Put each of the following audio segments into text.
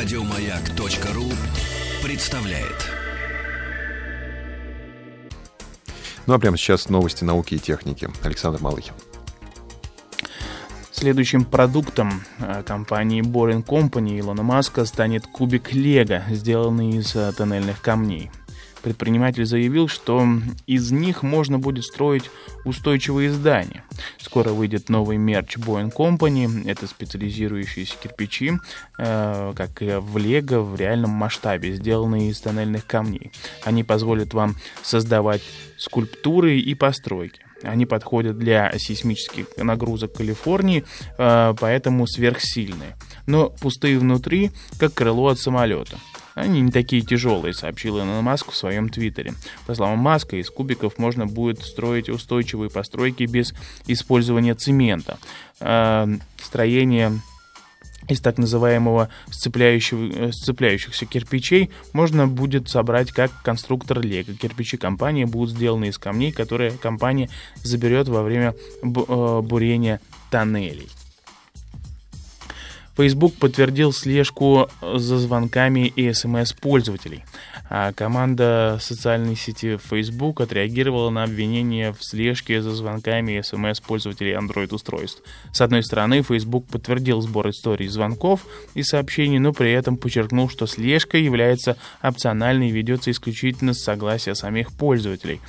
Радиомаяк.ру представляет. Ну а прямо сейчас новости науки и техники. Александр Малыхин. Следующим продуктом э, компании Boring Company Илона Маска станет кубик Лего, сделанный из э, тоннельных камней. Предприниматель заявил, что из них можно будет строить устойчивые здания. Скоро выйдет новый мерч Boeing Company. Это специализирующиеся кирпичи, э, как и в Лего, в реальном масштабе, сделанные из тоннельных камней. Они позволят вам создавать скульптуры и постройки. Они подходят для сейсмических нагрузок Калифорнии, э, поэтому сверхсильные. Но пустые внутри, как крыло от самолета. Они не такие тяжелые, сообщил Илон Маск в своем твиттере. По словам Маска, из кубиков можно будет строить устойчивые постройки без использования цемента. Э, строение из так называемого сцепляющего, сцепляющихся кирпичей можно будет собрать как конструктор Лего. Кирпичи компании будут сделаны из камней, которые компания заберет во время э, бурения тоннелей. Facebook подтвердил слежку за звонками и смс пользователей. А команда социальной сети Facebook отреагировала на обвинение в слежке за звонками и смс пользователей Android-устройств. С одной стороны, Facebook подтвердил сбор историй звонков и сообщений, но при этом подчеркнул, что слежка является опциональной и ведется исключительно с согласия самих пользователей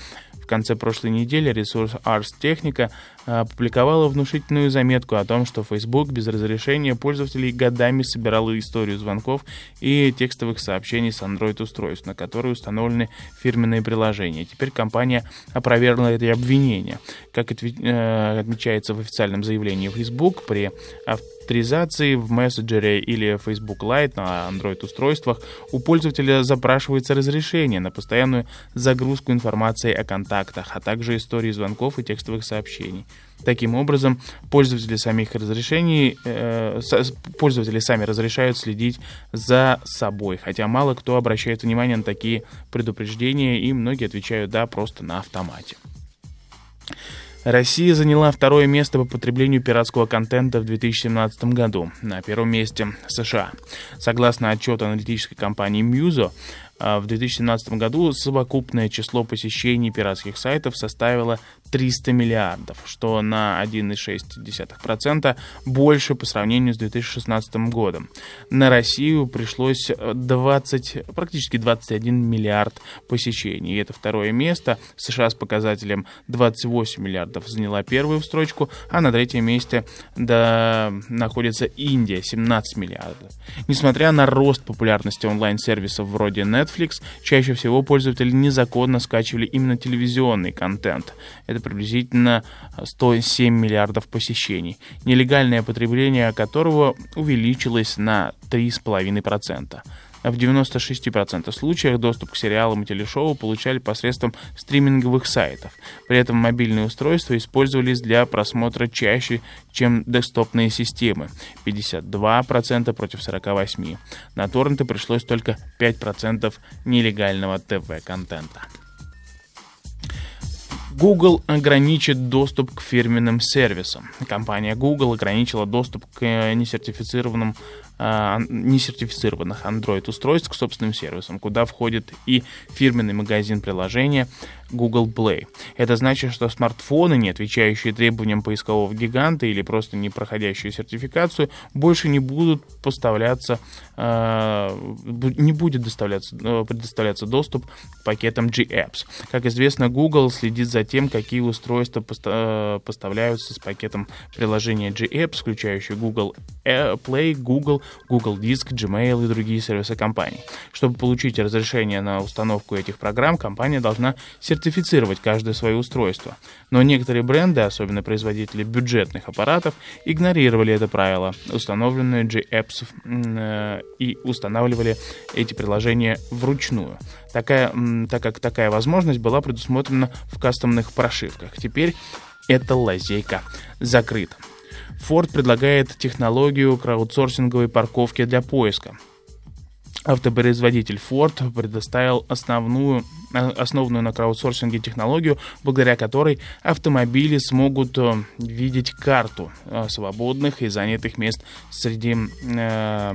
конце прошлой недели ресурс Ars Technica опубликовала внушительную заметку о том, что Facebook без разрешения пользователей годами собирал историю звонков и текстовых сообщений с Android-устройств, на которые установлены фирменные приложения. Теперь компания опровергла эти обвинения. Как э, отмечается в официальном заявлении Facebook, при авторизации в мессенджере или Facebook Lite на Android-устройствах у пользователя запрашивается разрешение на постоянную загрузку информации о контактах, а также истории звонков и текстовых сообщений. Таким образом, пользователи самих разрешений, э, пользователи сами разрешают следить за собой, хотя мало кто обращает внимание на такие предупреждения, и многие отвечают «да» просто на автомате. Россия заняла второе место по потреблению пиратского контента в 2017 году. На первом месте США. Согласно отчету аналитической компании Muso, в 2017 году совокупное число посещений пиратских сайтов составило 300 миллиардов, что на 1,6% больше по сравнению с 2016 годом. На Россию пришлось 20, практически 21 миллиард посещений. И это второе место. США с показателем 28 миллиардов заняла первую строчку, а на третьем месте да, находится Индия, 17 миллиардов. Несмотря на рост популярности онлайн-сервисов вроде Netflix, Netflix, чаще всего пользователи незаконно скачивали именно телевизионный контент. Это приблизительно 107 миллиардов посещений, нелегальное потребление которого увеличилось на 3,5%. В 96% случаев доступ к сериалам и телешоу получали посредством стриминговых сайтов. При этом мобильные устройства использовались для просмотра чаще, чем десктопные системы. 52% против 48%. На торренты пришлось только 5% нелегального ТВ-контента. Google ограничит доступ к фирменным сервисам. Компания Google ограничила доступ к несертифицированным а, несертифицированных Android-устройств к собственным сервисам, куда входит и фирменный магазин приложения Google Play. Это значит, что смартфоны, не отвечающие требованиям поискового гиганта или просто не проходящие сертификацию, больше не будут поставляться, э, не будет доставляться, э, предоставляться доступ к пакетам G-Apps. Как известно, Google следит за тем, какие устройства поста- поставляются с пакетом приложения G-Apps, включающие Google Play, Google, Google Диск, Gmail и другие сервисы компании. Чтобы получить разрешение на установку этих программ, компания должна сертифицировать каждое свое устройство. Но некоторые бренды, особенно производители бюджетных аппаратов, игнорировали это правило, установленное G-Apps, э, и устанавливали эти приложения вручную. Такая, так как такая возможность была предусмотрена в кастомных прошивках. Теперь эта лазейка закрыта. Ford предлагает технологию краудсорсинговой парковки для поиска. Автопроизводитель Ford предоставил основную, основанную на краудсорсинге технологию, благодаря которой автомобили смогут э, видеть карту э, свободных и занятых мест среди, э,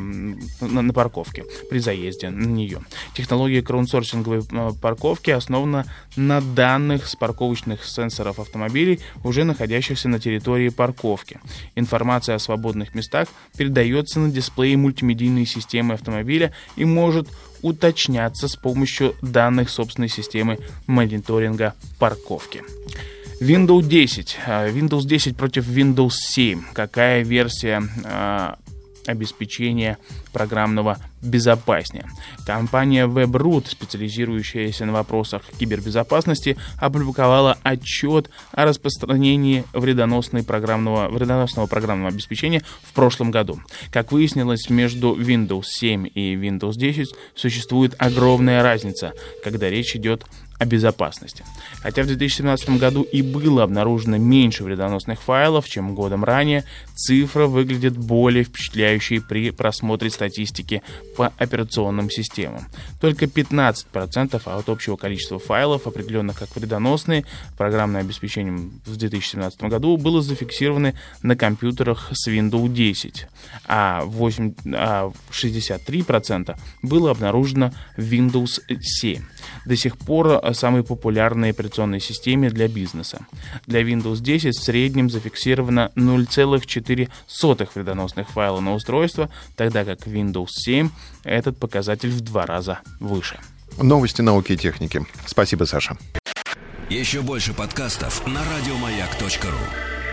на, парковке при заезде на нее. Технология краудсорсинговой э, парковки основана на данных с парковочных сенсоров автомобилей, уже находящихся на территории парковки. Информация о свободных местах передается на дисплее мультимедийной системы автомобиля и может уточняться с помощью данных собственной системы мониторинга парковки. Windows 10. А, Windows 10 против Windows 7. Какая версия а, обеспечения программного безопаснее. Компания WebRoot, специализирующаяся на вопросах кибербезопасности, опубликовала отчет о распространении вредоносной программного, вредоносного программного обеспечения в прошлом году. Как выяснилось, между Windows 7 и Windows 10 существует огромная разница, когда речь идет о безопасности. Хотя в 2017 году и было обнаружено меньше вредоносных файлов, чем годом ранее, цифра выглядит более впечатляющей при просмотре статистики по операционным системам. Только 15% от общего количества файлов, определенных как вредоносные, программным обеспечением в 2017 году было зафиксировано на компьютерах с Windows 10, а, 8, а 63% было обнаружено в Windows 7. До сих пор самой популярной операционной системе для бизнеса. Для Windows 10 в среднем зафиксировано 0,4 вредоносных файла на устройство, тогда как Windows 7 этот показатель в два раза выше. Новости науки и техники. Спасибо, Саша. Еще больше подкастов на радиомаяк.ру